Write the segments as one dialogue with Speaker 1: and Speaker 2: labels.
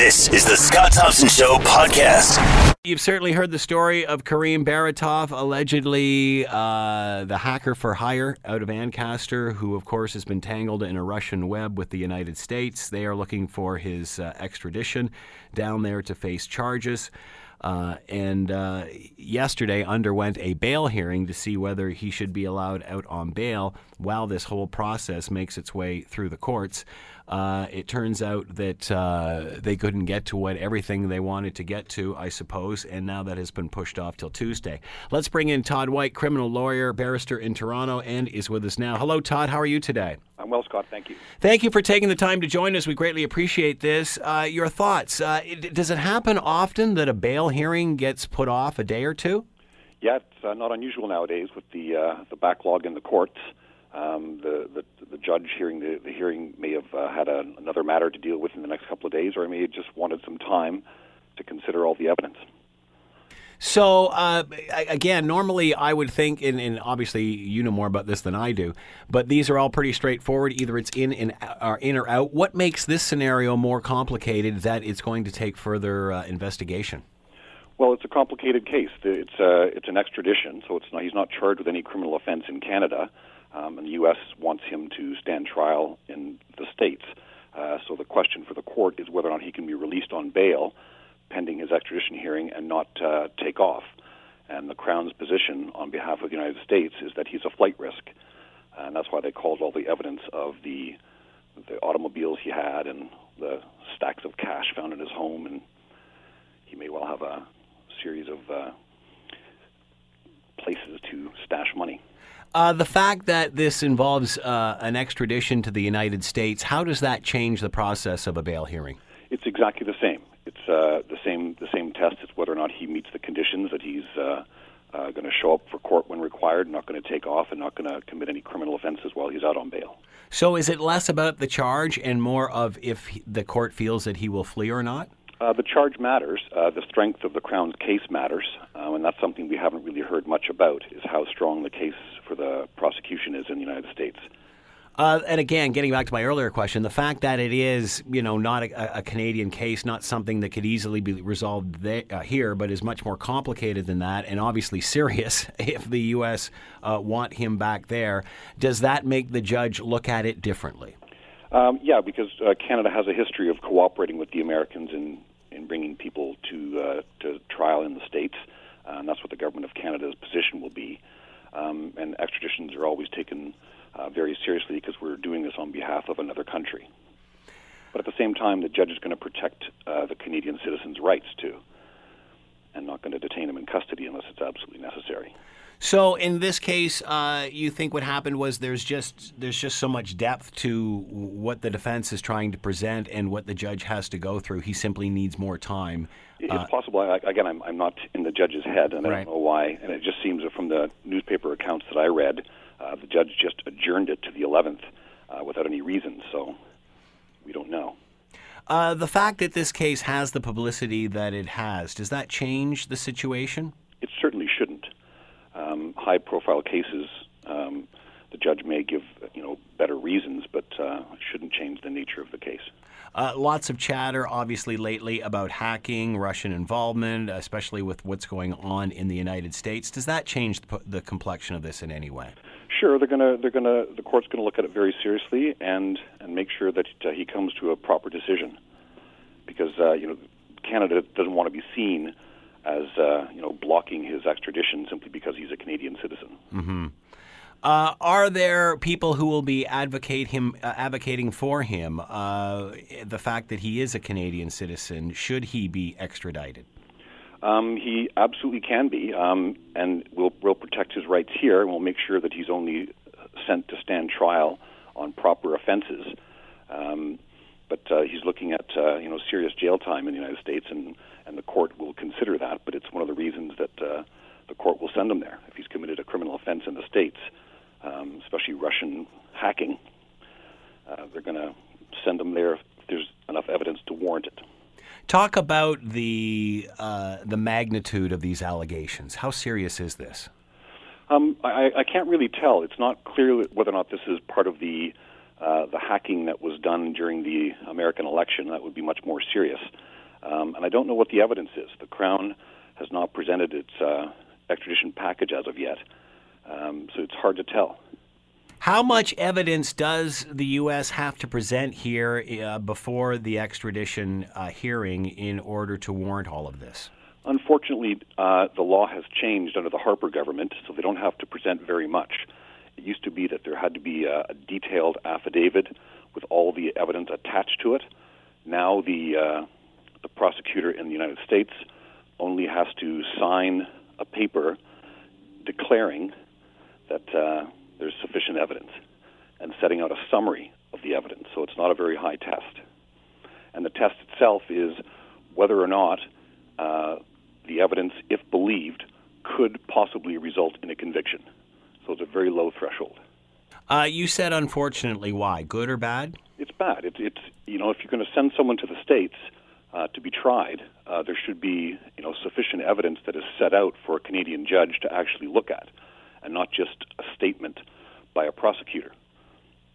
Speaker 1: This is the Scott Thompson Show podcast.
Speaker 2: You've certainly heard the story of Karim Baratov, allegedly uh, the hacker for hire out of Ancaster, who, of course, has been tangled in a Russian web with the United States. They are looking for his uh, extradition down there to face charges. Uh, and uh, yesterday underwent a bail hearing to see whether he should be allowed out on bail while this whole process makes its way through the courts. Uh, it turns out that uh, they couldn't get to what everything they wanted to get to, I suppose, and now that has been pushed off till Tuesday. Let's bring in Todd White, criminal lawyer, barrister in Toronto, and is with us now. Hello, Todd. How are you today?
Speaker 3: I'm well, Scott. Thank you.
Speaker 2: Thank you for taking the time to join us. We greatly appreciate this. Uh, your thoughts? Uh, it, does it happen often that a bail hearing gets put off a day or two?
Speaker 3: Yeah, it's uh, not unusual nowadays with the uh, the backlog in the courts. Um, the, the the judge hearing the, the hearing may have uh, had a, another matter to deal with in the next couple of days, or he may have just wanted some time to consider all the evidence.
Speaker 2: So uh, again, normally I would think, and, and, obviously you know more about this than I do, but these are all pretty straightforward. Either it's in and or in or out. What makes this scenario more complicated? That it's going to take further uh, investigation.
Speaker 3: Well, it's a complicated case. It's uh, it's an extradition, so it's not, he's not charged with any criminal offense in Canada, um, and the U.S. wants him to stand trial in the states. Uh, so the question for the court is whether or not he can be released on bail pending his extradition hearing and not uh, take off. And the Crown's position on behalf of the United States is that he's a flight risk, and that's why they called all the evidence of the the automobiles he had and the stacks of cash found in his home, and he may well have a series of uh, places to stash money.
Speaker 2: Uh, the fact that this involves uh, an extradition to the United States, how does that change the process of a bail hearing?
Speaker 3: It's exactly the same. It's uh, the same the same test. It's whether or not he meets the conditions that he's uh, uh, going to show up for court when required, not going to take off, and not going to commit any criminal offenses while he's out on bail.
Speaker 2: So, is it less about the charge and more of if the court feels that he will flee or not?
Speaker 3: Uh, the charge matters. Uh, the strength of the Crown's case matters, uh, and that's something we haven't really heard much about. Is how strong the case for the prosecution is in the United States.
Speaker 2: Uh, and again, getting back to my earlier question, the fact that it is, you know, not a, a Canadian case, not something that could easily be resolved there, uh, here, but is much more complicated than that, and obviously serious if the U.S. Uh, want him back there. Does that make the judge look at it differently?
Speaker 3: Um, yeah, because uh, Canada has a history of cooperating with the Americans in in bringing people to uh, to trial in the states, uh, and that's what the government of Canada's position will be. Um, and extraditions are always taken uh, very seriously because we're doing this on behalf of another country. But at the same time, the judge is going to protect uh, the Canadian citizen's rights too, and not going to detain him in custody unless it's absolutely necessary.
Speaker 2: So in this case, uh, you think what happened was there's just there's just so much depth to what the defense is trying to present and what the judge has to go through. He simply needs more time.
Speaker 3: It's uh, possible. I, again, I'm, I'm not in the judge's head, and I
Speaker 2: right.
Speaker 3: don't know why. And it just seems that from the newspaper accounts that I read, uh, the judge just adjourned it to the 11th uh, without any reason. So we don't know.
Speaker 2: Uh, the fact that this case has the publicity that it has, does that change the situation?
Speaker 3: It certainly um, high profile cases, um, the judge may give you know better reasons, but uh, shouldn't change the nature of the case.
Speaker 2: Uh, lots of chatter, obviously, lately about hacking, Russian involvement, especially with what's going on in the United States. Does that change the, the complexion of this in any way?
Speaker 3: Sure, they're to they're to the court's going to look at it very seriously and and make sure that uh, he comes to a proper decision, because uh, you know Canada doesn't want to be seen as uh, you know blocking his extradition simply because he's a Canadian citizen.
Speaker 2: Mm-hmm. Uh, are there people who will be advocate him uh, advocating for him? Uh, the fact that he is a Canadian citizen, should he be extradited?
Speaker 3: Um, he absolutely can be, um, and we'll, we'll protect his rights here, and we'll make sure that he's only sent to stand trial on proper offenses. Uh, he's looking at uh, you know serious jail time in the United States, and and the court will consider that. But it's one of the reasons that uh, the court will send him there if he's committed a criminal offense in the states, um, especially Russian hacking. Uh, they're going to send him there if there's enough evidence to warrant it.
Speaker 2: Talk about the uh, the magnitude of these allegations. How serious is this?
Speaker 3: Um, I, I can't really tell. It's not clear whether or not this is part of the uh, the hacking that was done during the American election. That would be much more serious. Um, and I don't know what the evidence is. The Crown has not presented its uh, extradition package as of yet, um, so it's hard to tell.
Speaker 2: How much evidence does the U.S. have to present here uh, before the extradition uh, hearing in order to warrant all of this?
Speaker 3: Unfortunately, uh, the law has changed under the Harper government, so they don't have to present very much. It used to be that there had to be a, a detailed affidavit with all the evidence attached to it. Now, the uh, the prosecutor in the United States only has to sign a paper declaring that uh, there's sufficient evidence and setting out a summary of the evidence. So it's not a very high test. And the test itself is whether or not uh, the evidence, if believed, could possibly result in a conviction. So it's a very low threshold.
Speaker 2: Uh, you said, unfortunately, why? Good or bad?
Speaker 3: It's bad. It's, it's you know, if you're going to send someone to the states uh, to be tried, uh, there should be you know sufficient evidence that is set out for a Canadian judge to actually look at, and not just a statement by a prosecutor.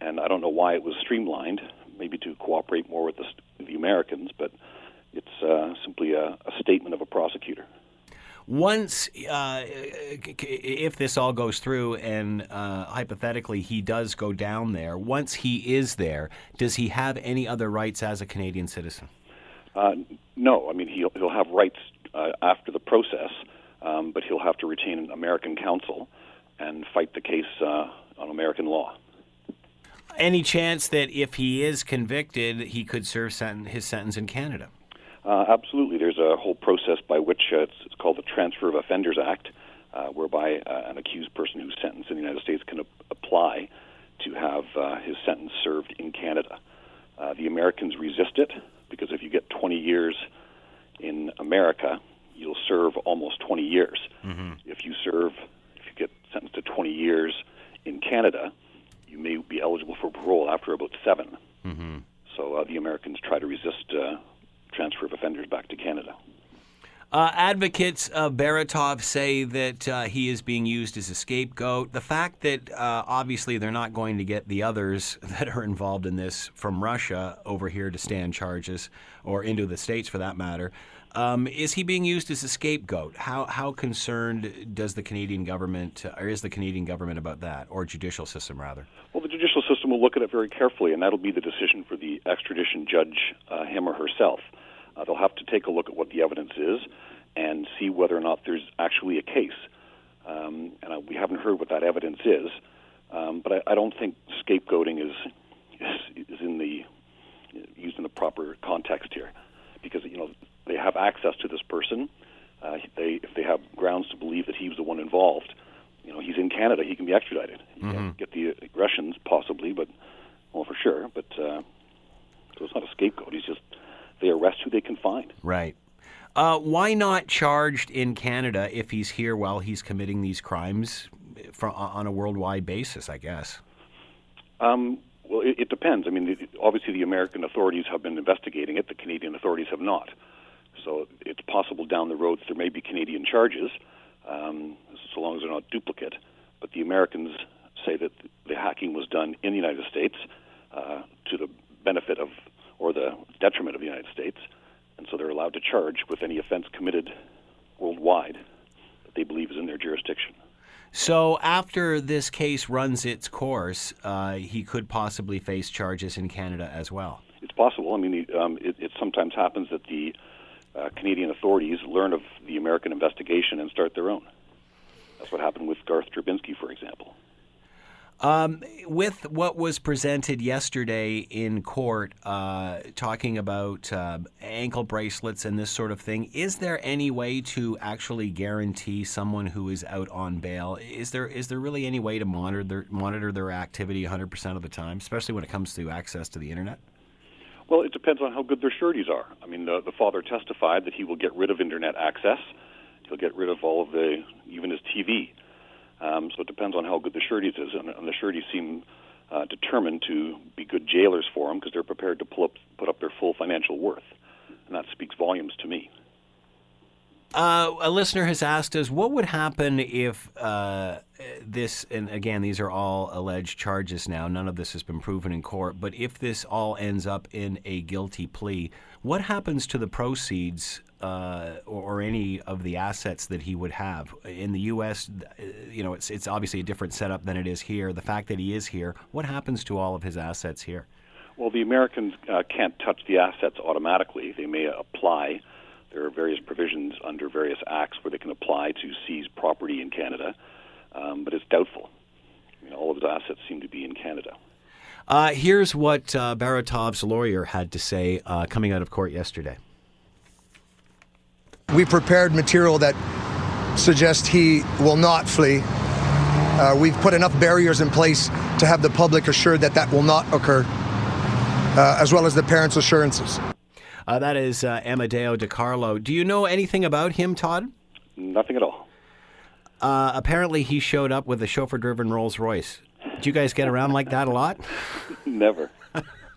Speaker 3: And I don't know why it was streamlined, maybe to cooperate more with the, the Americans, but it's uh, simply a, a statement of a prosecutor
Speaker 2: once uh, if this all goes through and uh, hypothetically he does go down there once he is there does he have any other rights as a canadian citizen?
Speaker 3: Uh, no. I mean he'll, he'll have rights uh, after the process um, but he'll have to retain an american counsel and fight the case uh, on american law.
Speaker 2: Any chance that if he is convicted he could serve his sentence in canada
Speaker 3: uh, absolutely. There's a whole process by which uh, it's, it's, called the Transfer of Offenders Act, uh, whereby uh, an accused person who's sentenced in the United States can a- apply to have uh, his sentence served in Canada. Uh, the Americans resist it because if you get 20 years in America, you'll serve almost 20 years. Mm-hmm. If you serve, if you get sentenced to 20 years in Canada, you may be eligible for parole after about 7 mm-hmm. So the Americans try to resist transfer of offenders back to Canada.
Speaker 2: Uh, advocates of Baratov say that uh, he is being used as a scapegoat. The fact that uh, obviously they're not going to get the others that are involved in this from Russia over here to stand charges, or into the States for that matter, um, is he being used as a scapegoat? How, how concerned does the Canadian government, uh, or is the Canadian government about that, or judicial system rather?
Speaker 3: Well, the judicial system will look at it very carefully, and that'll be the decision for the extradition judge, uh, him or herself. Uh, they'll have to take a look at what the evidence is and see whether or not there's actually a case. Um, and I, we haven't heard what that evidence is, um, but I, I don't think scapegoating is, is is in the used in the proper context here, because you know they have access to this person. Uh, they if they have grounds to believe that he was the one involved, you know he's in Canada, he can be extradited. He mm-hmm. can get the Russians possibly, but well for sure, but uh, so it's not a scapegoat. He's just they arrest who they can find.
Speaker 2: Right. Uh, why not charged in Canada if he's here while he's committing these crimes for, on a worldwide basis? I guess.
Speaker 3: Um, well, it, it, depends. I mean, obviously, the American authorities have been investigating it. The Canadian authorities have not. So it's possible down the road there may be Canadian charges, um, so long as they're not duplicate. But the Americans say that the hacking was done in the United States uh, to the benefit of or the detriment of the United States, and so they're allowed to charge with any offense committed worldwide that they believe is in their jurisdiction.
Speaker 2: So, after this case runs its course, uh, he could possibly face charges in Canada as well.
Speaker 3: It's possible. I mean, um, it, it, sometimes happens that the uh, Canadian authorities learn of the American investigation and start their own. That's what happened with Garth Drabinsky, for example.
Speaker 2: Um, with what was presented yesterday in court, uh, talking about uh, ankle bracelets and this sort of thing, is there any way to actually guarantee someone who is out on bail? Is there is there really any way to monitor their, monitor their activity 100% of the time, especially when it comes to access to the internet?
Speaker 3: Well, it depends on how good their sureties are. I mean, the, the father testified that he will get rid of internet access. He'll get rid of all of the, even his TV. Um, so it depends on how good the sureties is, and, and the sureties seem uh, determined to be good jailers for him because they're prepared to pull up, put up their full financial worth, and that speaks volumes to me.
Speaker 2: Uh, a listener has asked us, what would happen if uh, this, and again, these are all alleged charges now. None of this has been proven in court. But if this all ends up in a guilty plea, what happens to the proceeds uh, or, or, any of the assets that he would have in the U.S. You know, it's it's obviously a different setup than it is here. The fact that he is here, what happens to all of his assets here?
Speaker 3: Well, the Americans uh, can't touch the assets automatically. They may apply. There are various provisions under various acts where they can apply to seize property in Canada, um, but it's doubtful. I mean, all of his assets seem to be in Canada.
Speaker 2: Uh, here's what uh, Baratov's lawyer had to say uh, coming out of court yesterday.
Speaker 4: We prepared material that suggests he will not flee. Uh, we've put enough barriers in place to have the public assured that that will not occur uh, as well as the parents' assurances.
Speaker 2: Uh, that is uh, Amedeo DiCarlo. Do you know anything about him, Todd?
Speaker 3: Nothing at all.
Speaker 2: Uh, apparently, he showed up with a chauffeur driven Rolls Royce. Do you guys get around like that a lot?
Speaker 3: Never.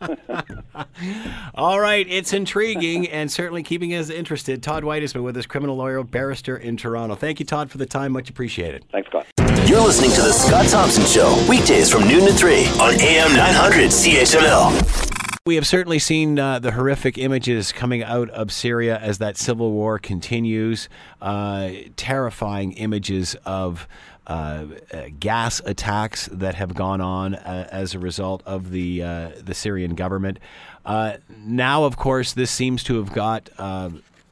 Speaker 2: All right, it's intriguing and certainly keeping us interested. Todd White has been with us, criminal lawyer, barrister in Toronto. Thank you, Todd, for the time. Much appreciated.
Speaker 3: Thanks, Scott.
Speaker 1: You're listening to The Scott Thompson Show, weekdays from noon to 3 on AM 900 CHML.
Speaker 2: We have certainly seen uh, the horrific images coming out of Syria as that civil war continues. Uh, terrifying images of uh, uh gas attacks that have gone on uh, as a result of the uh, the Syrian government. now, of course, this seems to have got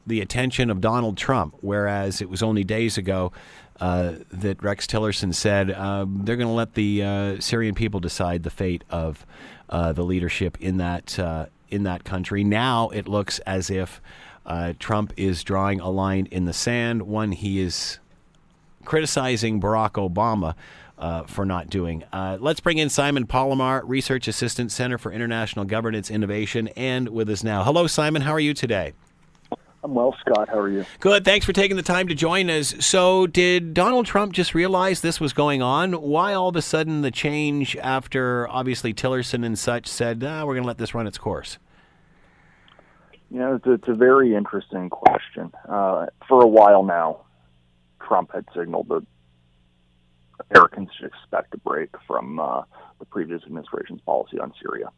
Speaker 2: the attention of Donald Trump, whereas it was only days ago. that Rex Tillerson said um, they're going to let the Syrian people decide the fate of uh, the leadership in that uh, in that country. Now it looks as if uh, Trump is drawing a line in the sand. One he is criticizing Barack Obama. Uh, for not doing. Uh, let's bring in Simon Palamar, Research Assistant, Center for International Governance Innovation, and with us now. Hello, Simon. How are you today?
Speaker 5: I'm well, Scott. How are you?
Speaker 2: Good. Thanks for taking the time to join us. So, did Donald Trump just realize this was going on? Why all of a sudden the change after obviously Tillerson and such said, ah, we're going to let this run its course?
Speaker 5: You know, it's, it's a very interesting question. Uh, for a while now, Trump had signaled that Americans should expect a break from uh, the previous administration's policy on Syria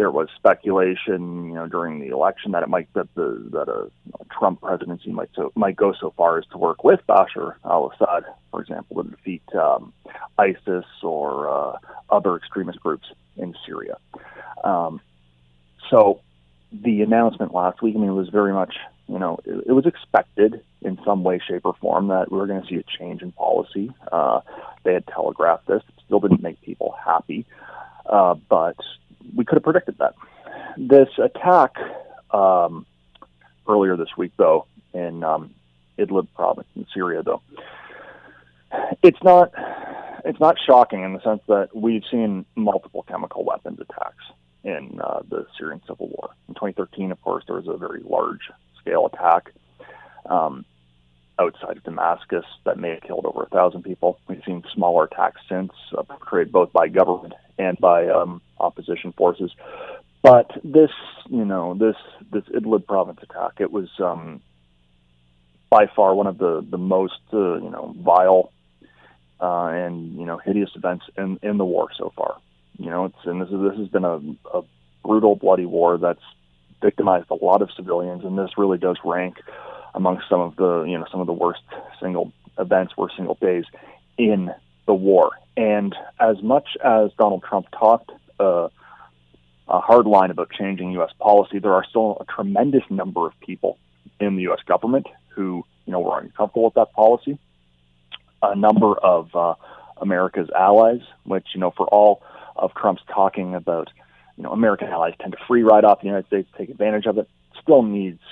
Speaker 5: there was speculation, you know, during the election that it might that the that a Trump presidency might so might go so far as to work with Bashar al-Assad, for example, to defeat um, ISIS or uh, other extremist groups in Syria. Um, so the announcement last week, I mean, it was very much, you know, it, it was expected in some way, shape, or form that we were going to see a change in policy. Uh, they had telegraphed this. It still didn't make people happy. Uh, but we could have predicted that. This attack um, earlier this week, though, in um, Idlib province in Syria, though, it's not it's not shocking in the sense that we've seen multiple chemical weapons attacks in uh, the Syrian civil war. In 2013, of course, there was a very large scale attack um, outside of Damascus that may have killed over a thousand people. We've seen smaller attacks since, uh, perpetrated both by government and by um, opposition forces. But this, you know, this this Idlib province attack, it was um, by far one of the the most, uh, you know, vile uh, and you know hideous events in in the war so far. You know, it's and this is this has been a, a brutal, bloody war that's victimized a lot of civilians, and this really does rank amongst some of the you know some of the worst single events, worst single days in the war. And as much as Donald Trump talked uh, a hard line about changing U.S. policy, there are still a tremendous number of people in the U.S. government who you know were uncomfortable with that policy. A number of uh, America's allies, which you know for all of Trump's talking about, you know American allies tend to free ride off the United States, take advantage of it, still needs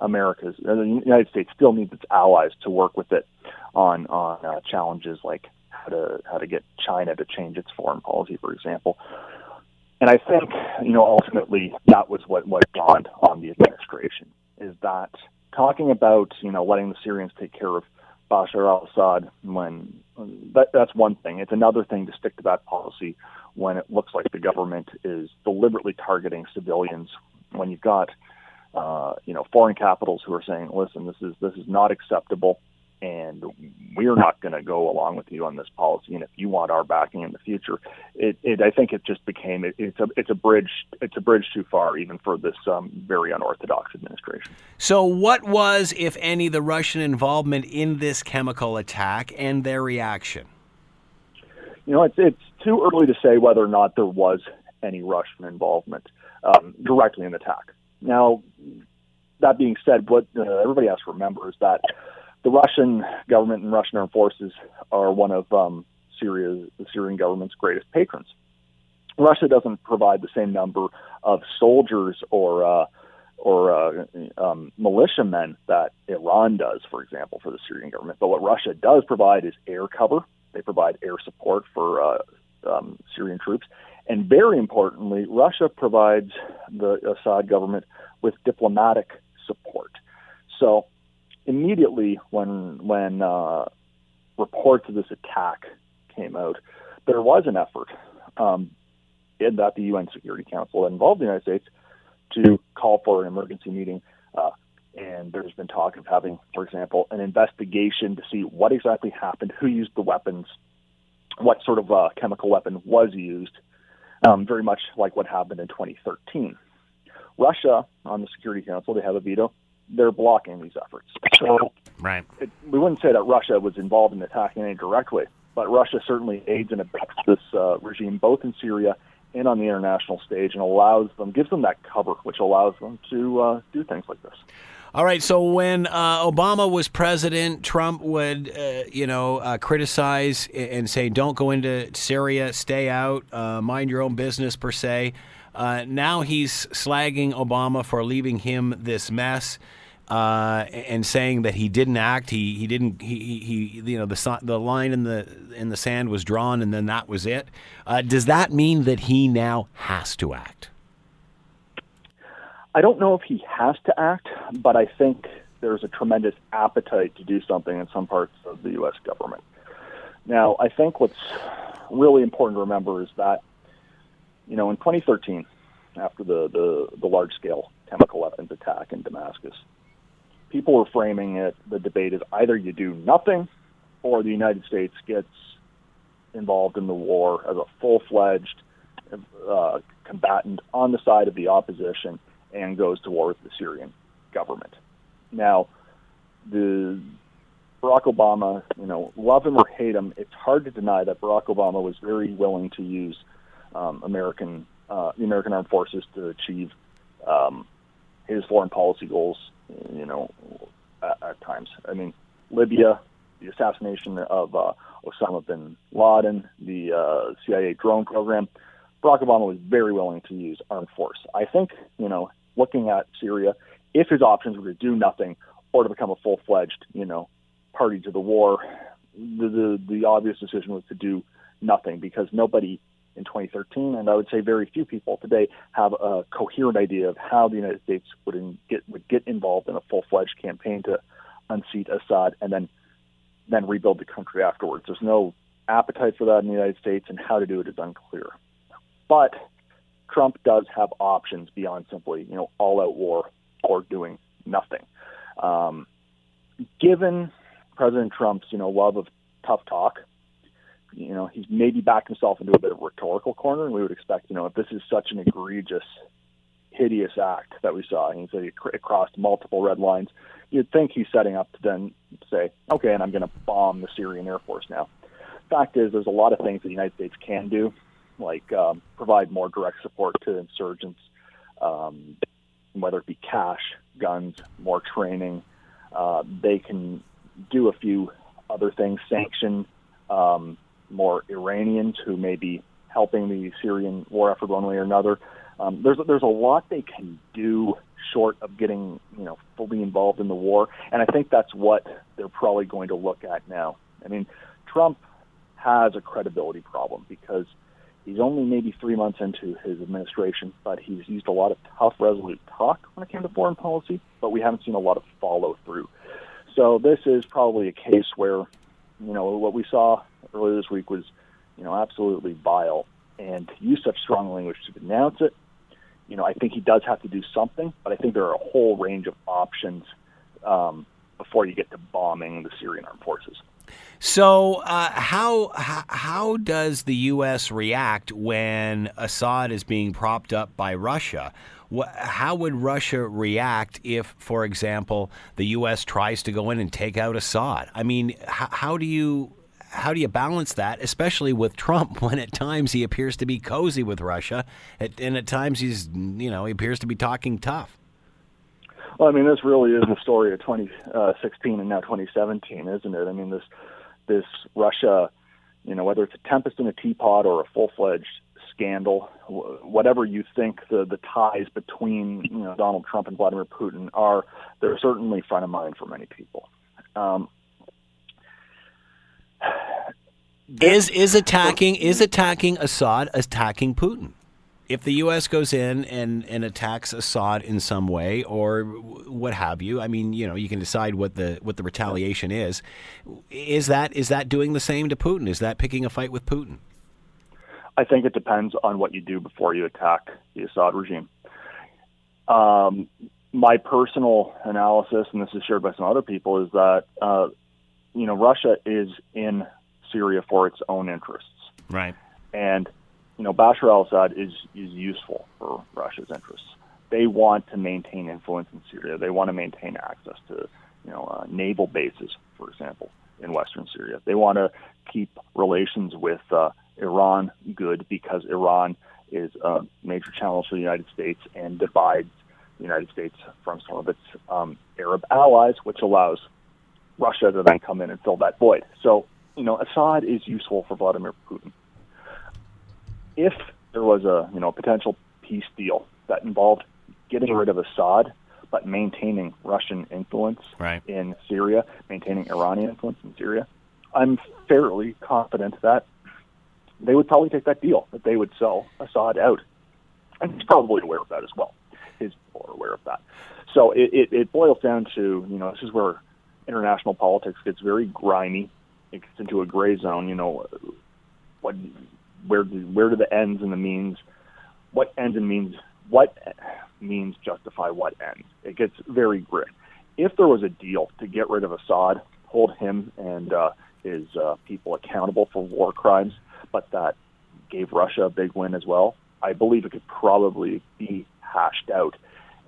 Speaker 5: America's the United States still needs its allies to work with it on on uh, challenges like how to how to get China to change its foreign policy, for example. And I think you know ultimately that was what what dawned on the administration is that talking about you know letting the Syrians take care of Bashar al-Assad when that that's one thing. It's another thing to stick to that policy when it looks like the government is deliberately targeting civilians. When you've got uh, you know foreign capitals who are saying, "Listen, this is this is not acceptable. and we're not going to go along with you on this policy. And if you want our backing in the future, it, it I think it just became it, it's a it's a bridge it's a bridge too far even for this um, very unorthodox administration.
Speaker 2: So, what was, if any, the Russian involvement in this chemical attack and their reaction?
Speaker 5: You know, it's it's too early to say whether or not there was any Russian involvement um, directly in the attack. Now, that being said, what uh, everybody has to remember is that the Russian government and Russian armed forces are one of um, Syria's, the Syrian government's greatest patrons. Russia doesn't provide the same number of soldiers or uh, or uh, um, militiamen that Iran does, for example, for the Syrian government. But what Russia does provide is air cover. They provide air support for uh, um, Syrian troops, and very importantly, Russia provides the Assad government with diplomatic support. So immediately when when uh, reports of this attack came out, there was an effort um, in that the UN Security Council that involved the United States to call for an emergency meeting. Uh, and there's been talk of having, for example, an investigation to see what exactly happened, who used the weapons, what sort of uh, chemical weapon was used, um, very much like what happened in 2013. Russia, on the Security Council, they have a veto they're blocking these efforts. So
Speaker 2: right.
Speaker 5: It, we wouldn't say that Russia was involved in attacking any directly, but Russia certainly aids and abets this uh, regime both in Syria and on the international stage and allows them, gives them that cover, which allows them to uh, do things like this.
Speaker 2: All right. So when uh, Obama was president, Trump would, uh, you know, uh, criticize and say, "Don't go into Syria, stay out, uh, mind your own business," per se. Uh, now he's slagging Obama for leaving him this mess. Uh, and saying that he didn't act, he he didn't he, he you know the the line in the in the sand was drawn, and then that was it. Does that mean that he now has to act?
Speaker 5: I don't know if he has to act, but I think there's a tremendous appetite to do something in some parts of the U.S. government. Now, I think what's really important to remember is that you know, in 2013, after the, the, the large scale chemical weapons attack in Damascus, people were framing it, the debate is either you do nothing or the United States gets involved in the war as a full fledged uh, combatant on the side of the opposition and goes to war with the Syrian government. Now, the Barack Obama, you know, love him or hate him, it's hard to deny that Barack Obama was very willing to use um, American uh, the American armed forces to achieve um, his foreign policy goals. You know, at, at times. I mean, Libya, the assassination of uh, Osama bin Laden, the uh, CIA drone program. Barack Obama was very willing to use armed force. I think, you know, looking at Syria, if his options were to do nothing or to become a full-fledged, you know, party to the war, the the, the obvious decision was to do nothing because nobody in 2013, and I would say very few people today have a coherent idea of how the United States would in, get would get involved in a full-fledged campaign to unseat Assad and then then rebuild the country afterwards. There's no appetite for that in the United States, and how to do it is unclear. But Trump does have options beyond simply you know all-out war or doing nothing. Um, given President Trump's you know love of tough talk you know, he's maybe backed himself into a bit of a rhetorical corner, and we would expect, you know, if this is such an egregious, hideous act that we saw, and he said it crossed multiple red lines, you'd think he's setting up to then say, okay, and I'm going to bomb the Syrian Air Force now. Fact is, there's a lot of things that the United States can do, like um, provide more direct support to insurgents, um, whether it be cash, guns, more training. Uh, they can do a few other things, sanction um, more Iranians who may be helping the Syrian war effort one way or another. Um, there's there's a lot they can do short of getting you know fully involved in the war, and I think that's what they're probably going to look at now. I mean, Trump has a credibility problem because he's only maybe three months into his administration, but he's used a lot of tough, resolute talk when it came to foreign policy, but we haven't seen a lot of follow through. So this is probably a case where, you know, what we saw earlier this week was, you know, absolutely vile. And to use such strong language to denounce it, you know, I think he does have to do something, but I think there are a whole range of options um, before you get to bombing the Syrian armed forces.
Speaker 2: So, uh, how, how does the U.S. react when Assad is being propped up by Russia? how would Russia react if, for example, the U.S. tries to go in and take out Assad? I mean, how, how do you how do you balance that, especially with Trump, when at times he appears to be cozy with Russia, and at times he's you know he appears to be talking tough.
Speaker 5: Well, I mean, this really is the story of 2016 and now 2017, isn't it? I mean, this this Russia, you know, whether it's a tempest in a teapot or a full fledged scandal, whatever you think the the ties between you know Donald Trump and Vladimir Putin are, they're certainly front of mind for many people. Um,
Speaker 2: is is attacking is attacking Assad attacking Putin? If the U.S. goes in and, and attacks Assad in some way or what have you, I mean, you know, you can decide what the what the retaliation is. Is that is that doing the same to Putin? Is that picking a fight with Putin?
Speaker 5: I think it depends on what you do before you attack the Assad regime. Um, my personal analysis, and this is shared by some other people, is that uh, you know Russia is in Syria for its own interests,
Speaker 2: right?
Speaker 5: And you know Bashar al-Assad is is useful for Russia's interests. They want to maintain influence in Syria. They want to maintain access to you know uh, naval bases, for example, in western Syria. They want to keep relations with uh, Iran good because Iran is a major challenge for the United States and divides the United States from some of its um, Arab allies, which allows Russia to then come in and fill that void. So, you know, Assad is useful for Vladimir Putin. If there was a, you know, potential peace deal that involved getting rid of Assad but maintaining Russian influence
Speaker 2: right.
Speaker 5: in Syria, maintaining Iranian influence in Syria, I'm fairly confident that they would probably take that deal, that they would sell Assad out. And he's probably aware of that as well. His people are aware of that. So it, it, it boils down to, you know, this is where international politics gets very grimy. It gets into a gray zone, you know, what, where, do, where do the ends and the means, what ends and means, what means justify what ends. It gets very grim. If there was a deal to get rid of Assad, hold him and uh, his uh, people accountable for war crimes, but that gave Russia a big win as well. I believe it could probably be hashed out,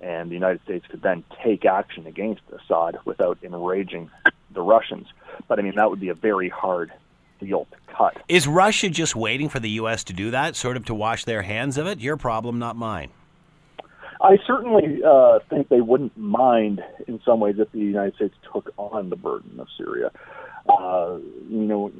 Speaker 5: and the United States could then take action against Assad without enraging the Russians. But I mean, that would be a very hard deal to cut.
Speaker 2: Is Russia just waiting for the U.S. to do that, sort of to wash their hands of it? Your problem, not mine.
Speaker 5: I certainly uh, think they wouldn't mind in some ways if the United States took on the burden of Syria. Uh, you know,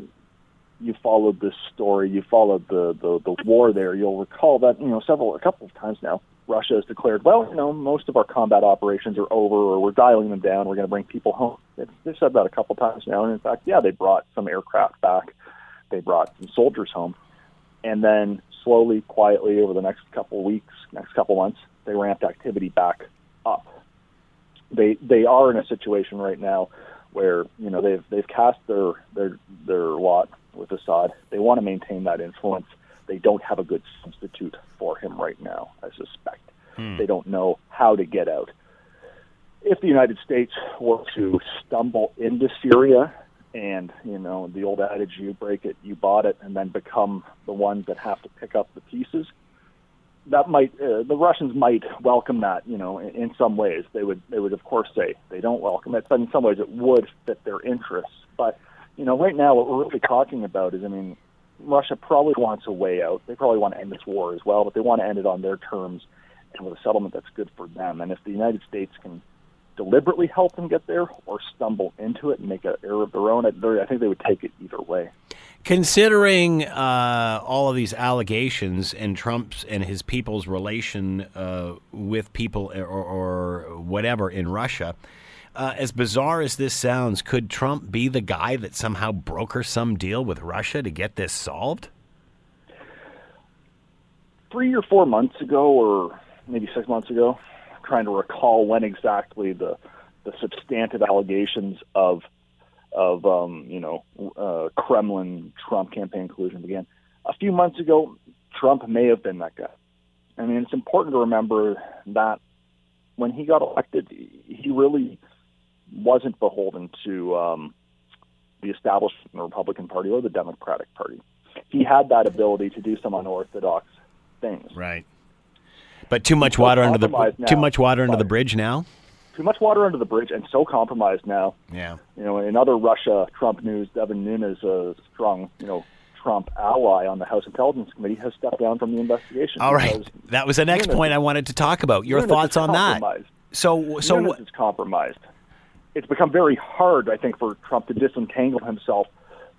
Speaker 5: you followed this story, you followed the, the, the war there, you'll recall that, you know, several, a couple of times now, Russia has declared, well, you know, most of our combat operations are over or we're dialing them down, we're going to bring people home. They've said that a couple times now. And in fact, yeah, they brought some aircraft back, they brought some soldiers home. And then slowly, quietly, over the next couple of weeks, next couple of months, they ramped activity back up. They, they are in a situation right now where you know they've they've cast their their their lot with Assad. They want to maintain that influence. They don't have a good substitute for him right now, I suspect. Hmm. They don't know how to get out. If the United States were to stumble into Syria and, you know, the old adage, you break it, you bought it, and then become the ones that have to pick up the pieces, that might uh, the Russians might welcome that, you know, in, in some ways. They would they would of course say they don't welcome it, but in some ways it would fit their interests. But you know, right now what we're really talking about is, I mean, Russia probably wants a way out. They probably want to end this war as well, but they want to end it on their terms and with a settlement that's good for them. And if the United States can deliberately help them get there or stumble into it and make an error of their own, I think they would take it either way.
Speaker 2: Considering uh, all of these allegations and Trump's and his people's relation uh, with people or, or, whatever in Russia, uh, as bizarre as this sounds, could Trump be the guy that somehow broker some deal with Russia to get this solved?
Speaker 5: Three or four months ago, or maybe six months ago, trying to recall when exactly the the substantive allegations of of um, you know uh, Kremlin Trump campaign collusion began. A few months ago, Trump may have been that guy. I mean, it's important to remember that when he got elected, he really wasn't beholden to um, the establishment the Republican Party or the Democratic Party. He had that ability to do some unorthodox things.
Speaker 2: Right. But too much water under the
Speaker 5: compromised
Speaker 2: too much water under the bridge now.
Speaker 5: Too much water under the bridge, and so compromised now.
Speaker 2: Yeah.
Speaker 5: You know, in other Russia Trump news, Devin Nunes, a strong, you know, Trump ally on the House Intelligence Committee, has stepped down from the investigation.
Speaker 2: All right. That was the next
Speaker 5: Nunes-
Speaker 2: point I wanted to talk about. Your
Speaker 5: Nunes
Speaker 2: thoughts on that? So so
Speaker 5: Nunes is compromised. It's become very hard, I think, for Trump to disentangle himself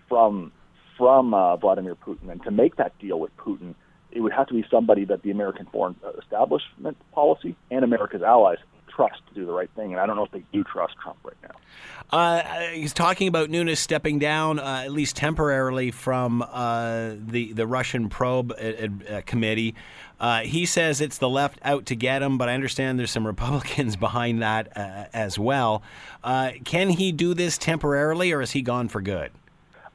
Speaker 5: from from uh, Vladimir Putin and to make that deal with Putin. It would have to be somebody that the American foreign establishment policy and America's allies trust to do the right thing. And I don't know if they do trust Trump right now.
Speaker 2: Uh, he's talking about Nunes stepping down, uh, at least temporarily, from uh, the the Russian probe uh, uh, committee. Uh, he says it's the left out to get him, but I understand there's some Republicans behind that uh, as well. Uh, can he do this temporarily, or is he gone for good?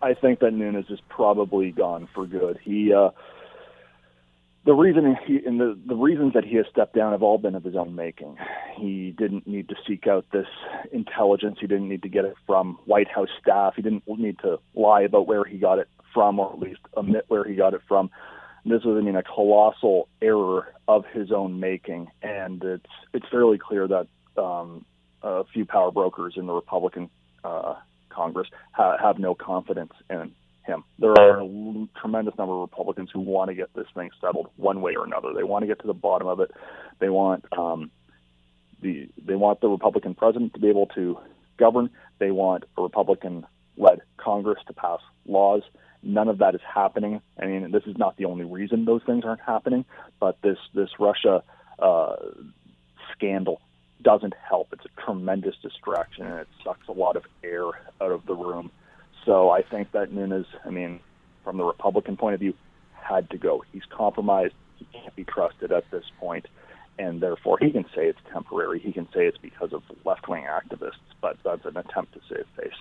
Speaker 5: I think that Nunes is probably gone for good. He uh, the reason he and the the reasons that he has stepped down have all been of his own making. He didn't need to seek out this intelligence. He didn't need to get it from White House staff. He didn't need to lie about where he got it from, or at least admit where he got it from. This was, I mean, a colossal error of his own making, and it's it's fairly clear that um, a few power brokers in the Republican uh, Congress ha- have no confidence in him. There are a tremendous number of Republicans who want to get this thing settled one way or another. They want to get to the bottom of it. They want um, the they want the Republican president to be able to govern. They want a Republican-led Congress to pass laws. None of that is happening. I mean, this is not the only reason those things aren't happening, but this this Russia uh, scandal doesn't help. It's a tremendous distraction, and it sucks a lot of air out of the room. So I think that Nunes, I mean, from the Republican point of view, had to go. He's compromised. He can't be trusted at this point, and therefore he can say it's temporary. He can say it's because of left-wing activists, but that's an attempt to save face.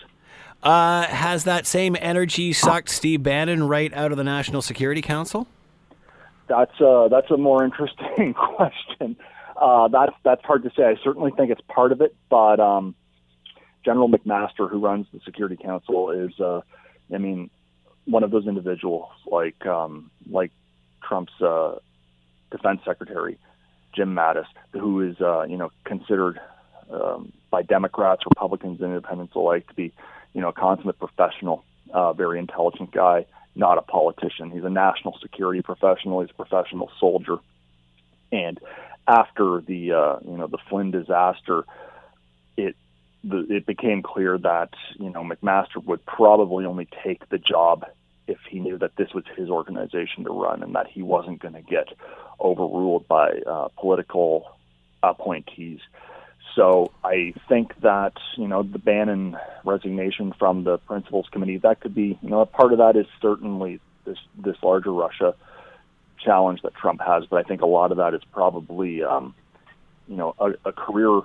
Speaker 2: Uh, has that same energy sucked Steve Bannon right out of the National Security Council?
Speaker 5: That's a that's a more interesting question. Uh, that's that's hard to say. I certainly think it's part of it, but um, General McMaster, who runs the Security Council, is uh, I mean one of those individuals like um, like Trump's uh, defense secretary Jim Mattis, who is uh, you know considered um, by Democrats, Republicans, and Independents alike to be you know a consummate professional, uh, very intelligent guy, not a politician. He's a national security professional. He's a professional soldier, and after the uh, you know the Flynn disaster, it the, it became clear that you know McMaster would probably only take the job if he knew that this was his organization to run and that he wasn't going to get overruled by uh, political appointees. So I think that you know the Bannon resignation from the principals committee that could be you know a part of that is certainly this this larger Russia challenge that Trump has, but I think a lot of that is probably um, you know a, a career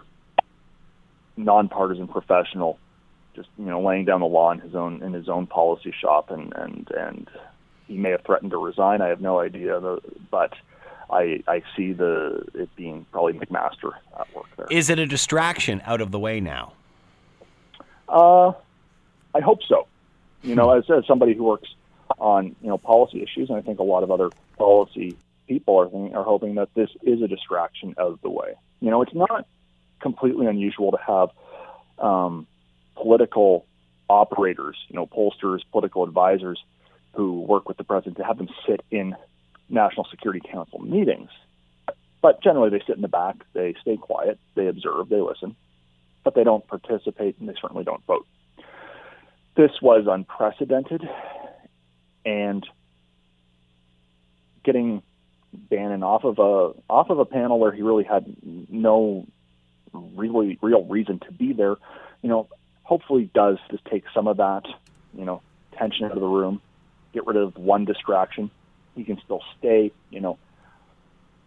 Speaker 5: nonpartisan professional just you know laying down the law in his own in his own policy shop and and and he may have threatened to resign. I have no idea, but I I see the it being probably McMaster at work there.
Speaker 2: Is it a distraction out of the way now?
Speaker 5: Uh, I hope so. You know, as, as somebody who works on you know policy issues, and I think a lot of other policy people are are hoping that this is a distraction out of the way. You know, it's not completely unusual to have um, political operators, you know, pollsters, political advisors who work with the president to have them sit in National Security Council meetings. But generally, they sit in the back, they stay quiet, they observe, they listen, but they don't participate and they certainly don't vote. This was unprecedented, and getting Bannon off of a off of a panel where he really had no really real reason to be there, you know, hopefully does just take some of that, you know, tension out of the room, get rid of one distraction. He can still stay, you know,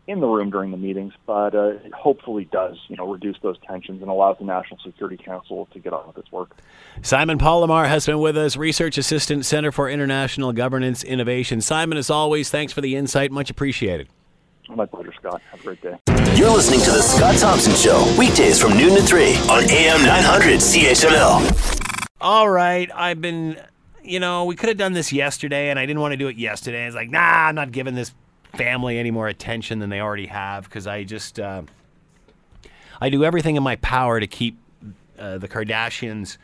Speaker 5: in the room during the meetings, but uh, it hopefully does, you know, reduce those tensions and allows the National Security Council to get on with its work.
Speaker 2: Simon Palamar has been with us, Research Assistant, Center for International Governance Innovation. Simon, as always, thanks for the insight. Much appreciated.
Speaker 5: My pleasure, Scott. Have a great day.
Speaker 1: You're listening to The Scott Thompson Show, weekdays from noon to 3 on AM 900 CHML.
Speaker 2: All right, I've been, you know, we could have done this yesterday, and I didn't want to do it yesterday. It's like, nah, I'm not giving this family any more attention than they already have because I just, uh, I do everything in my power to keep uh, the Kardashians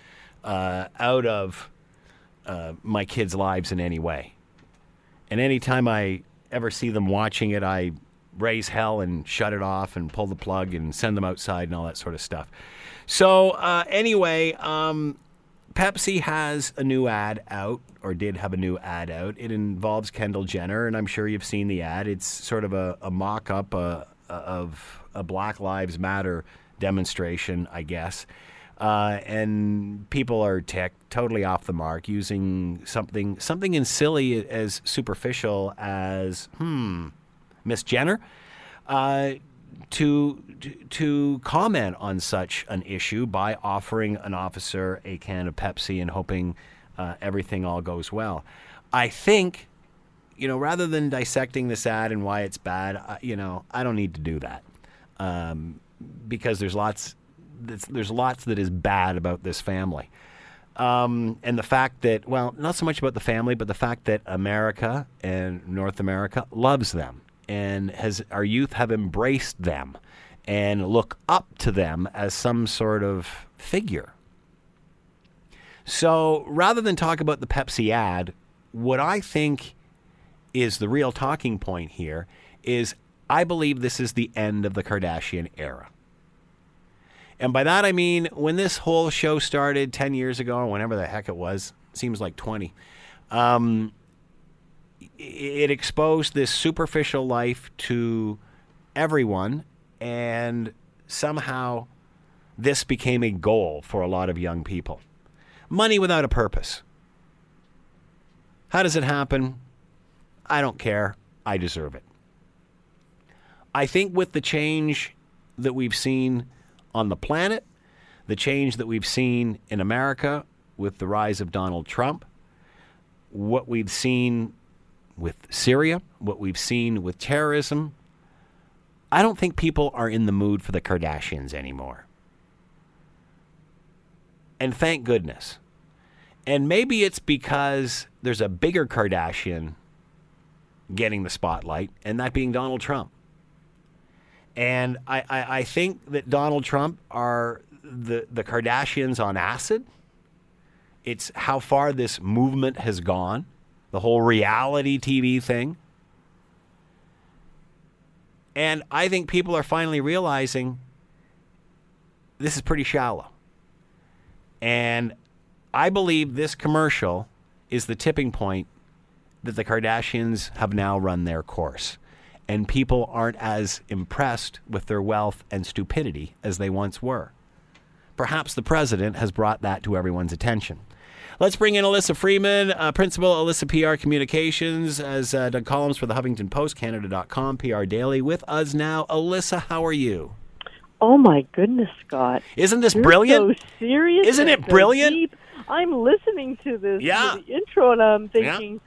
Speaker 2: uh, out of uh, my kids' lives in any way. And anytime I ever see them watching it, I raise hell and shut it off and pull the plug and send them outside and all that sort of stuff. So, uh, anyway, um, Pepsi has a new ad out, or did have a new ad out. It involves Kendall Jenner, and I'm sure you've seen the ad. It's sort of a, a mock up uh, of a Black Lives Matter demonstration, I guess. Uh, and people are tech totally off the mark using something something as silly as superficial as hmm Miss Jenner uh, to to comment on such an issue by offering an officer a can of Pepsi and hoping uh, everything all goes well. I think, you know, rather than dissecting this ad and why it's bad, uh, you know, I don't need to do that um, because there's lots there's lots that is bad about this family. Um, and the fact that, well, not so much about the family, but the fact that America and North America loves them and has our youth have embraced them and look up to them as some sort of figure. So rather than talk about the Pepsi ad, what I think is the real talking point here is I believe this is the end of the Kardashian era. And by that I mean when this whole show started 10 years ago, or whenever the heck it was, seems like 20, um, it exposed this superficial life to everyone, and somehow this became a goal for a lot of young people. Money without a purpose. How does it happen? I don't care. I deserve it. I think with the change that we've seen on the planet, the change that we've seen in America with the rise of Donald Trump, what we've seen with Syria, what we've seen with terrorism, I don't think people are in the mood for the Kardashians anymore. And thank goodness. And maybe it's because there's a bigger Kardashian getting the spotlight, and that being Donald Trump. And I, I, I think that Donald Trump are the, the Kardashians on acid. It's how far this movement has gone the whole reality TV thing. And I think people are finally realizing this is pretty shallow. And I believe this commercial is the tipping point that the Kardashians have now run their course. And people aren't as impressed with their wealth and stupidity as they once were. Perhaps the president has brought that to everyone's attention. Let's bring in Elissa Freeman, uh, Principal Elissa PR Communications, as uh, Doug Columns for the Huffington Post, Canada.com, PR Daily. With us now, Elissa, how are you?
Speaker 6: Oh my goodness, Scott!
Speaker 2: Isn't this
Speaker 6: You're
Speaker 2: brilliant?
Speaker 6: So serious?
Speaker 2: Isn't it
Speaker 6: so
Speaker 2: brilliant?
Speaker 6: deep. I'm listening to this
Speaker 2: Yeah.
Speaker 6: to intro, and I'm thinking,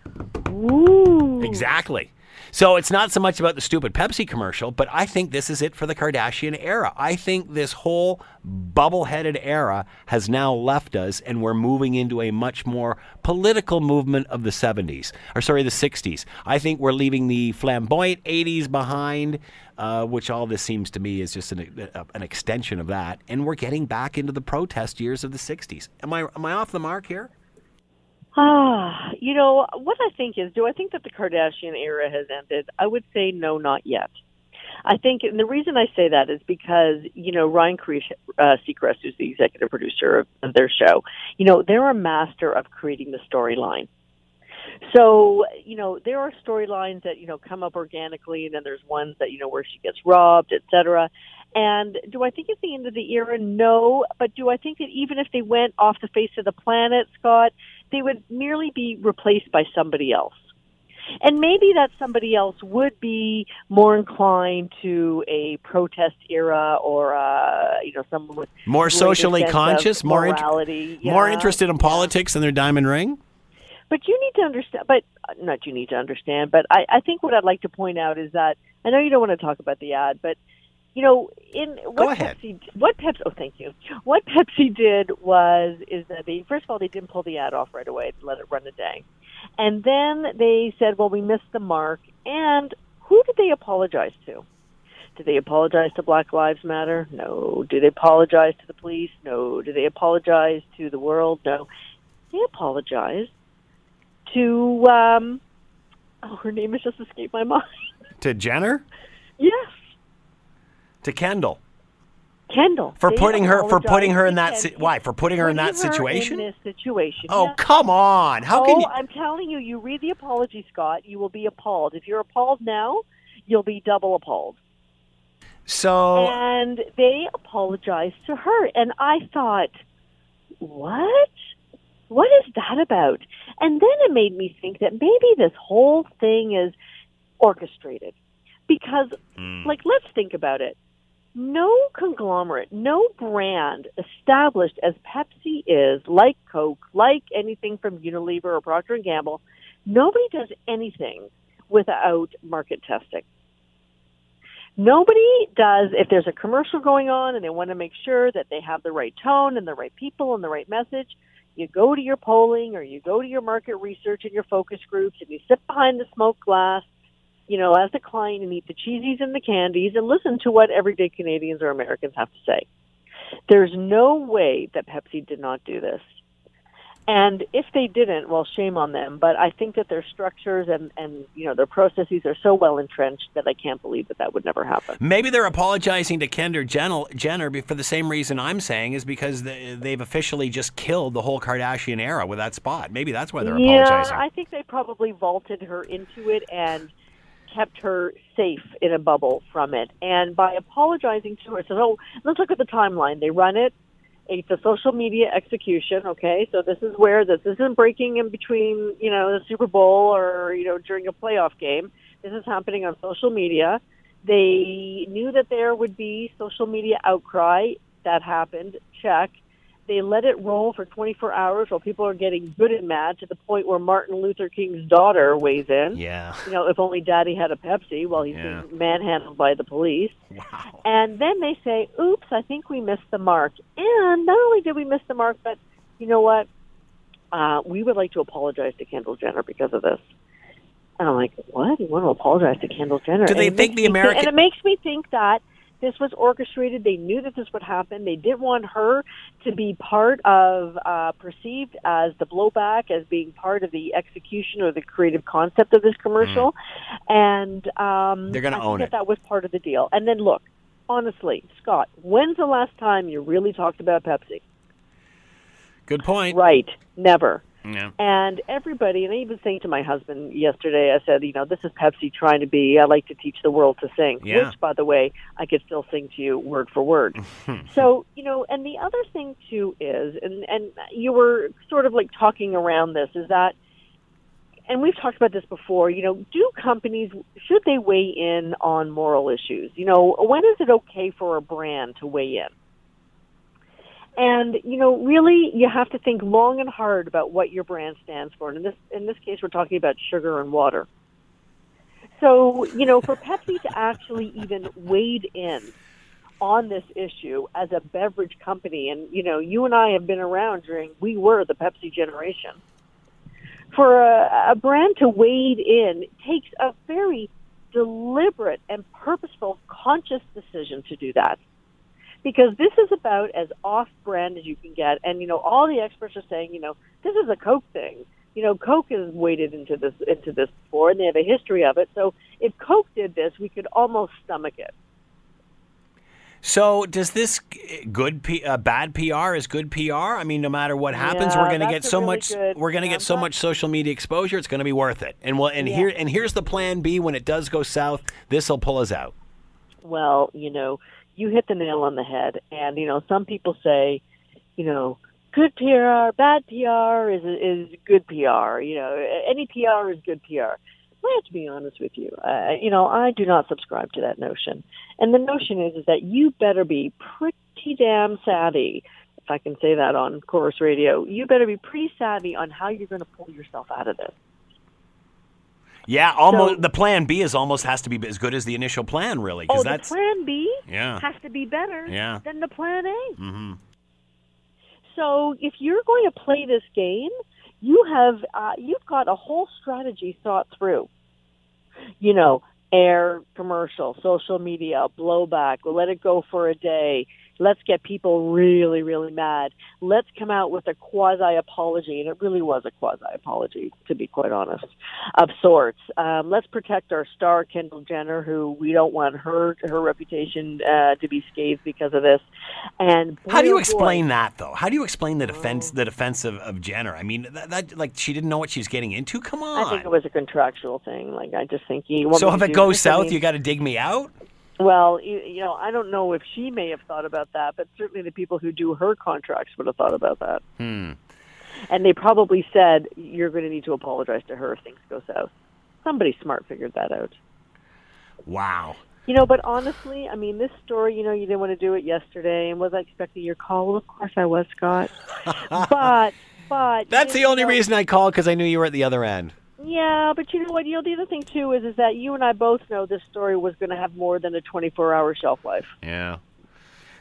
Speaker 6: "Ooh,
Speaker 2: Exactly. So it's not so much about the stupid Pepsi commercial, but I think this is it for the Kardashian era. I think this whole bubble headed era has now left us, and we're moving into a much more political movement of the 70s, or sorry, the 60s. I think we're leaving the flamboyant 80s behind, uh, which all this seems to me is just an, uh, an extension of that, and we're getting back into the protest years of the 60s. Am I, am I off the mark here?
Speaker 6: Ah, you know what I think is, do I think that the Kardashian era has ended? I would say no, not yet. I think, and the reason I say that is because you know Ryan uh, Seacrest, who's the executive producer of, of their show, you know they're a master of creating the storyline. So you know there are storylines that you know come up organically, and then there's ones that you know where she gets robbed, et cetera. And do I think it's the end of the era? No. But do I think that even if they went off the face of the planet, Scott, they would merely be replaced by somebody else? And maybe that somebody else would be more inclined to a protest era or, uh, you know, someone with
Speaker 2: More socially conscious, more
Speaker 6: morality.
Speaker 2: more
Speaker 6: Yeah.
Speaker 2: interested in politics than their diamond ring?
Speaker 6: But you need to understand, but uh, not you need to understand, but I, I think what I'd like to point out is that I know you don't want to talk about the ad, but you know, in what
Speaker 2: Go ahead.
Speaker 6: Pepsi, what Pepsi, oh, thank you. What Pepsi did was is that they first of all they didn't pull the ad off right away, they let it run a day, and then they said, well, we missed the mark. And who did they apologize to? Did they apologize to Black Lives Matter? No. Did they apologize to the police? No. Did they apologize to the world? No. They apologized to um, oh, her name has just escaped my mind.
Speaker 2: To Jenner?
Speaker 6: yes.
Speaker 2: To Kendall?
Speaker 6: Kendall
Speaker 2: For putting her for putting her in that si- why? For putting her in that situation?
Speaker 6: In this situation.
Speaker 2: oh,
Speaker 6: yeah.
Speaker 2: come on. How
Speaker 6: oh,
Speaker 2: can you
Speaker 6: I'm telling you, you read the apology, Scott, you will be appalled. If you're appalled now, you'll be double appalled.
Speaker 2: So
Speaker 6: And they apologized to her, and I thought, what? What is that about? And then it made me think that maybe this whole thing is orchestrated. Because, hmm. like, let's think about it. No conglomerate, no brand established as Pepsi is, like Coke, like anything from Unilever or Procter and Gamble, nobody does anything without market testing. Nobody does if there's a commercial going on and they want to make sure that they have the right tone and the right people and the right message. You go to your polling or you go to your market research and your focus groups and you sit behind the smoke glass, you know, as a client and eat the cheesies and the candies and listen to what everyday Canadians or Americans have to say. There's no way that Pepsi did not do this. And if they didn't, well, shame on them. But I think that their structures and, and you know their processes are so well entrenched that I can't believe that that would never happen.
Speaker 2: maybe they're apologizing to Kendall Jenner, for the same reason I'm saying is because they, they've officially just killed the whole Kardashian era with that spot. Maybe that's why they're
Speaker 6: yeah,
Speaker 2: apologizing.
Speaker 6: I think they probably vaulted her into it and kept her safe in a bubble from it. And by apologizing to her, so oh, let's look at the timeline. They run it. It's a social media execution, okay? So this is where this isn't breaking in between, you know, the Super Bowl or, you know, during a playoff game. This is happening on social media. They knew that there would be social media outcry. That happened. Check. They let it roll for 24 hours while people are getting good and mad to the point where Martin Luther King's daughter weighs in.
Speaker 2: yeah.
Speaker 6: You know, if only daddy had a Pepsi while he's
Speaker 2: Yeah.
Speaker 6: being manhandled by the police.
Speaker 2: Wow.
Speaker 6: And then they say, oops, I think we missed the mark. And not only did we miss the mark, but you know what? Uh, we would like to apologize to Kendall Jenner because of this. And I'm like, what? You want to apologize to Kendall Jenner?
Speaker 2: Do they think the
Speaker 6: me
Speaker 2: American-
Speaker 6: And it makes me think that this was orchestrated. They knew that this would happen. They didn't want her to be part of, uh, perceived as the blowback, as being part of the execution or the creative concept of this commercial. And um,
Speaker 2: Mm. They're
Speaker 6: I think
Speaker 2: own
Speaker 6: that
Speaker 2: it.
Speaker 6: That was part of the deal. And then look, honestly, Scott, when's the last time you really talked about Pepsi?
Speaker 2: Good point.
Speaker 6: Right, never.
Speaker 2: Yeah.
Speaker 6: And everybody, and I even saying to my husband yesterday, I said, you know, this is Pepsi trying to be, I like to teach the world to sing,
Speaker 2: Yeah.
Speaker 6: which, by the way, I could still sing to you word for word. so, you know, and the other thing, too, is, and, and you were sort of like talking around this, is that, and we've talked about this before, you know, do companies, should they weigh in on moral issues? You know, when is it okay for a brand to weigh in? And you know, really, you have to think long and hard about what your brand stands for. And in this in this case, we're talking about sugar and water. So you know, for Pepsi to actually even wade in on this issue as a beverage company, and you know, you and I have been around during we were the Pepsi generation. For a, a brand to wade in takes a very deliberate and purposeful, conscious decision to do that because this is about as off brand as you can get. And you know, all the experts are saying, you know, this is a Coke thing. You know, Coke has waded into this into this before, and they have a history of it. So if Coke did this, we could almost stomach it.
Speaker 2: So does this good P, uh, bad PR is good PR? I mean, no matter what happens,
Speaker 6: Yeah,
Speaker 2: we're going to get so
Speaker 6: really
Speaker 2: much.
Speaker 6: good-
Speaker 2: we're going to
Speaker 6: yeah,
Speaker 2: get so much social media exposure. It's going to be worth it. And well, and
Speaker 6: Yeah.
Speaker 2: here and here's the plan B. When it does go south, this will pull us out.
Speaker 6: Well, you know, you hit the nail on the head. And you know, some people say, you know, good PR, bad PR is is good PR. You know, any PR is good PR. I have to be honest with you. Uh, you know, I do not subscribe to that notion. And the notion is is that you better be pretty damn savvy, if I can say that on Corus Radio. You better be pretty savvy on how you're going to pull yourself out of this.
Speaker 2: Yeah, almost.
Speaker 6: So-
Speaker 2: the plan B is almost has to be as good as the initial plan, really,
Speaker 6: Oh,
Speaker 2: because
Speaker 6: the plan B
Speaker 2: Yeah.
Speaker 6: has to be better
Speaker 2: Yeah.
Speaker 6: than the plan A. Mm-hmm. So if you're going to play this game, you have uh, you've got a whole strategy thought through. You know, air commercial, social media, blowback. Let it go for a day. Let's get people really, really mad. Let's come out with a quasi apology, and it really was a quasi apology, to be quite honest, of sorts. Um, let's protect our star, Kendall Jenner, who we don't want her her reputation uh, to be scathed because of this. And
Speaker 2: How do you
Speaker 6: oh boy,
Speaker 2: explain that, though? How do you explain the defense, the defense of, of Jenner? I mean, that, that like she didn't know what she was getting into. Come on.
Speaker 6: I think it was a contractual thing. Like I just think you. want
Speaker 2: so if it goes
Speaker 6: this, I
Speaker 2: south,
Speaker 6: mean-
Speaker 2: you got to dig me out.
Speaker 6: Well, you, you know, I don't know if she may have thought about that, but certainly the people who do her contracts would have thought about that.
Speaker 2: Hmm.
Speaker 6: And they probably said, "You're going to need to apologize to her if things go south." Somebody smart figured that out.
Speaker 2: Wow.
Speaker 6: You know, but honestly, I mean, this story, you know, you didn't want to do it yesterday, and was I expecting your call? Well, of course I was, Scott. but, but
Speaker 2: That's the only
Speaker 6: know-
Speaker 2: reason I called because I knew you were at the other end.
Speaker 6: Yeah, but you know what? You know, the other thing too is is that you and I both know this story was going to have more than a 24-hour shelf life.
Speaker 2: Yeah.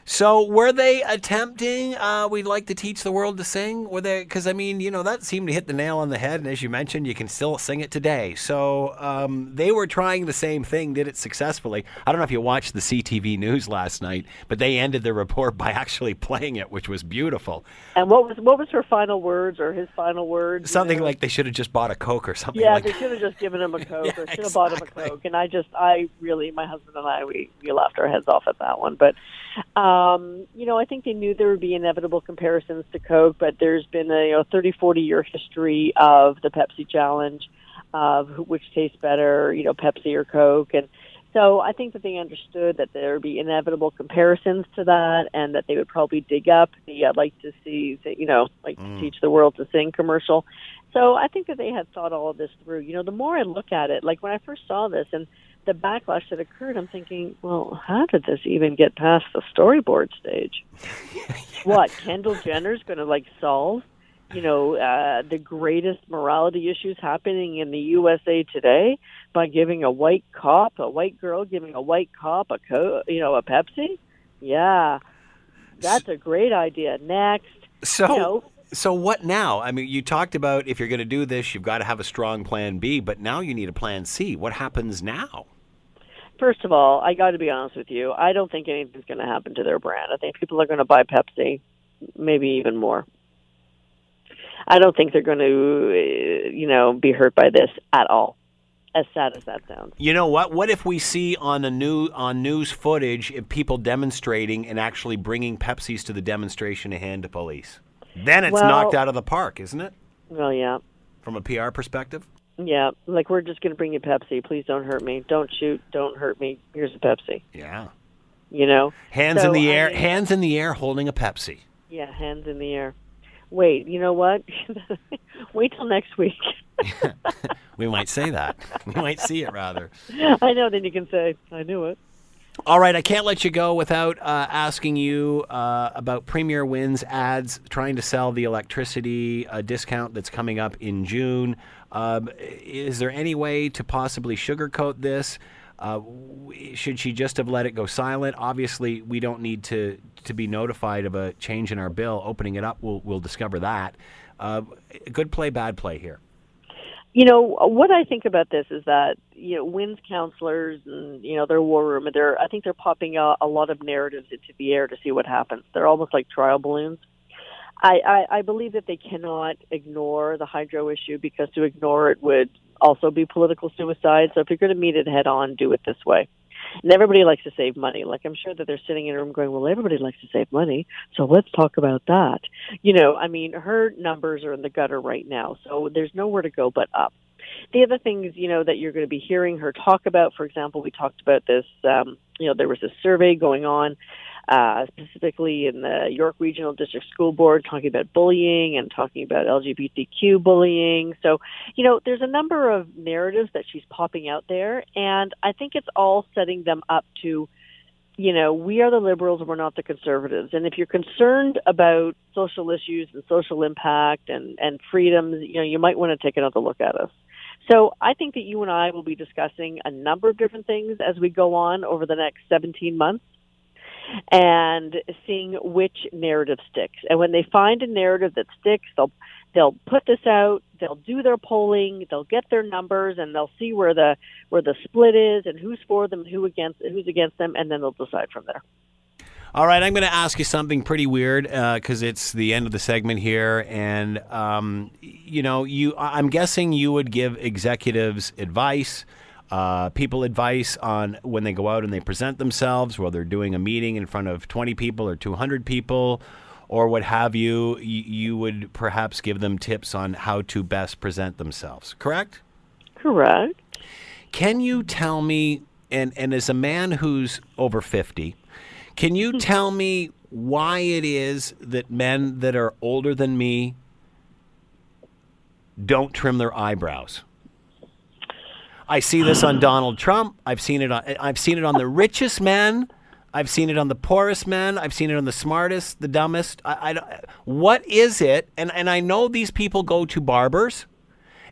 Speaker 2: So were they attempting? Uh, we'd like to teach the world to sing. Were they? Because I mean, you know, that seemed to hit the nail on the head. And as you mentioned, you can still sing it today. So um, they were trying the same thing, did it successfully. I don't know if you watched the CTV news last night, but they ended their report by actually playing it, which was beautiful.
Speaker 6: And what was what was her final words or his final words? you
Speaker 2: Something
Speaker 6: know?
Speaker 2: like they should have just bought a Coke or something
Speaker 6: Yeah,
Speaker 2: like
Speaker 6: they should have just given him a Coke
Speaker 2: Yeah,
Speaker 6: or should have bought him a. Coke. And I just, I really, my husband and I, we, we laughed our heads off at that one. But, um, Um, you know, I think they knew there would be inevitable comparisons to Coke, but there's been a you know, 30, 40 year history of the Pepsi challenge, of who- which tastes better, you know, Pepsi or Coke. And so I think that they understood that there would be inevitable comparisons to that and that they would probably dig up the I'd like to see, you know, like to mm. teach the world to sing commercial. So I think that they had thought all of this through. You know, the more I look at it, like when I first saw this and the backlash that occurred, I'm thinking, well, how did this even get past the storyboard stage? What, Kendall Jenner's going to like solve, you know, uh, the greatest morality issues happening in the USA today by giving a white cop, a white girl giving a white cop a co- you know, a Pepsi? Yeah. That's a great idea. Next.
Speaker 2: So,
Speaker 6: you know,
Speaker 2: so what now? I mean, you talked about if you're going to do this, you've got to have a strong plan B, but now you need a plan C. What happens now?
Speaker 6: First of all, I got to be honest with you. I don't think anything's going to happen to their brand. I think people are going to buy Pepsi, maybe even more. I don't think they're going to, uh, you know, be hurt by this at all. As sad as that sounds.
Speaker 2: You know what? What if we see on a new on news footage if people demonstrating and actually bringing Pepsis to the demonstration to hand to police? Then it's
Speaker 6: Well-
Speaker 2: knocked out of the park, isn't it?
Speaker 6: Well, yeah,
Speaker 2: From a PR perspective.
Speaker 6: Yeah. Like we're just going to bring you Pepsi. Please don't hurt me. Don't shoot. Don't hurt me. Here's a Pepsi.
Speaker 2: Yeah.
Speaker 6: You know.
Speaker 2: Hands
Speaker 6: So,
Speaker 2: in the
Speaker 6: I
Speaker 2: air.
Speaker 6: mean-
Speaker 2: hands in the air, holding a Pepsi.
Speaker 6: Yeah, hands in the air. Wait, you know what? Wait till next week.
Speaker 2: We might say that. we might see it rather.
Speaker 6: I know. Then you can say, "I knew it."
Speaker 2: All right, I can't let you go without uh, asking you uh, about Premier Wynne's ads trying to sell the electricity uh, discount that's coming up in June. Um, is there any way to possibly sugarcoat this? Uh, should she just have let it go silent? Obviously, we don't need to to be notified of a change in our bill. Opening it up, we'll we'll discover that. Uh, good play, bad play here.
Speaker 6: You know what I think about this is that you know Wynne's counselors and you know their war room. They're I think they're popping a, a lot of narratives into the air to see what happens. They're almost like trial balloons. I, I, I believe that they cannot ignore the hydro issue because to ignore it would also be political suicide. So if you're going to meet it head on, do it this way. And everybody likes to save money. Like I'm sure that they're sitting in a room going, "Well, everybody likes to save money, so let's talk about that." You know, I mean, her numbers are in the gutter right now, so there's nowhere to go but up. The other things, you know, that you're going to be hearing her talk about, for example, we talked about this. Um, you know, there was a survey going on uh, specifically in the York Regional District School Board talking about bullying and talking about LGBTQ bullying. So, you know, there's a number of narratives that she's popping out there, and I think it's all setting them up to, you know, we are the liberals we're not the conservatives. And if you're concerned about social issues and social impact and, and freedoms, you know, you might want to take another look at us. So I think that you and I will be discussing a number of different things as we go on over the next 17 months and seeing which narrative sticks. And when they find a narrative that sticks, they'll they'll put this out, they'll do their polling, they'll get their numbers and they'll see where the where the split is and who's for them, who against who's against them and then they'll decide from there.
Speaker 2: All right, I'm going to ask you something pretty weird because uh, it's the end of the segment here, and um, you know, you. I'm guessing you would give executives advice, uh, people advice on when they go out and they present themselves, while they're doing a meeting in front of 20 people or 200 people, or what have you. You, would perhaps give them tips on how to best present themselves. Correct?
Speaker 6: Correct.
Speaker 2: Can you tell me, and and as a man who's over 50 can you hmm. tell me why it is that men that are older than me don't trim their eyebrows? I see this on Donald Trump. I've seen it on I've seen it on the richest men. I've seen it on the poorest men. I've seen it on the smartest, the dumbest. I, I, what is it? And and I know these people go to barbers,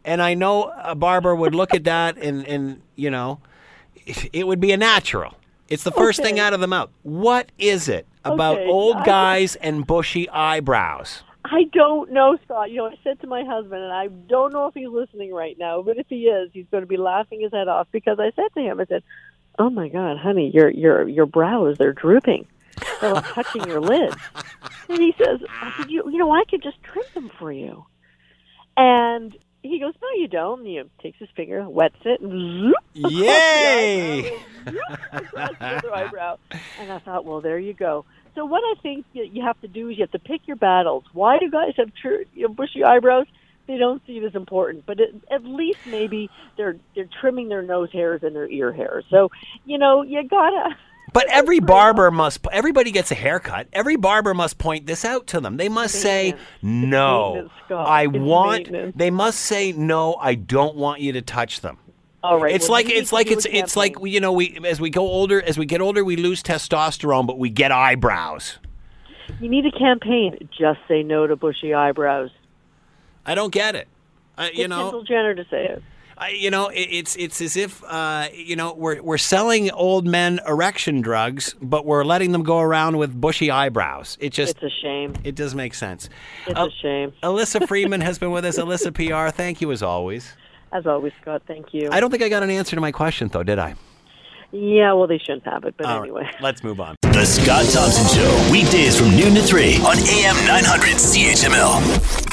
Speaker 2: and I know a barber would look at that and and you know, it would be a natural. It's the first okay. thing out of the mouth. What is it about okay. old guys and bushy eyebrows?
Speaker 6: I don't know, Scott. You know, I said to my husband, and I don't know if he's listening right now, but if he is, he's going to be laughing his head off because I said to him, I said, "Oh my God, honey, your your your brows they're drooping, they're like touching your lids." And he says, "I said, you you know, I could just trim them for you." And he goes, "No, you don't." And he takes his finger, wets it, and zoop,
Speaker 2: yay!
Speaker 6: across the other eyebrow. And I thought, well, there you go. So what I think you have to do is you have to pick your battles. Why do guys have tr- you know, bushy eyebrows? They don't see it as important, but it, at least maybe they're they're trimming their nose hairs and their ear hairs. So you know you gotta.
Speaker 2: But every barber must. Everybody gets a haircut. Every barber must point this out to them. They must say, "No, I want." They must say, "No, I don't want you to touch them."
Speaker 6: All right.
Speaker 2: It's
Speaker 6: well,
Speaker 2: like it's like it's it's like you know we as we go older as we get older we lose testosterone but we get eyebrows.
Speaker 6: You need a campaign. Just say no to bushy eyebrows.
Speaker 2: I don't get it. Uh, you know,
Speaker 6: Kendall Jenner to say it.
Speaker 2: I, you know, it, it's it's as if uh, you know we're we're selling old men erection drugs, but we're letting them go around with bushy eyebrows. It just
Speaker 6: it's a shame.
Speaker 2: It does make sense.
Speaker 6: It's uh, a shame.
Speaker 2: Elissa Freeman has been with us. Elissa PR, thank you as always.
Speaker 6: As always, Scott, thank you.
Speaker 2: I don't think I got an answer to my question, though, did I?
Speaker 6: Yeah, well, they shouldn't have it, but
Speaker 2: All
Speaker 6: anyway.
Speaker 2: Right, let's move on.
Speaker 1: The Scott Thompson Show, weekdays from noon to 3 on AM 900 CHML.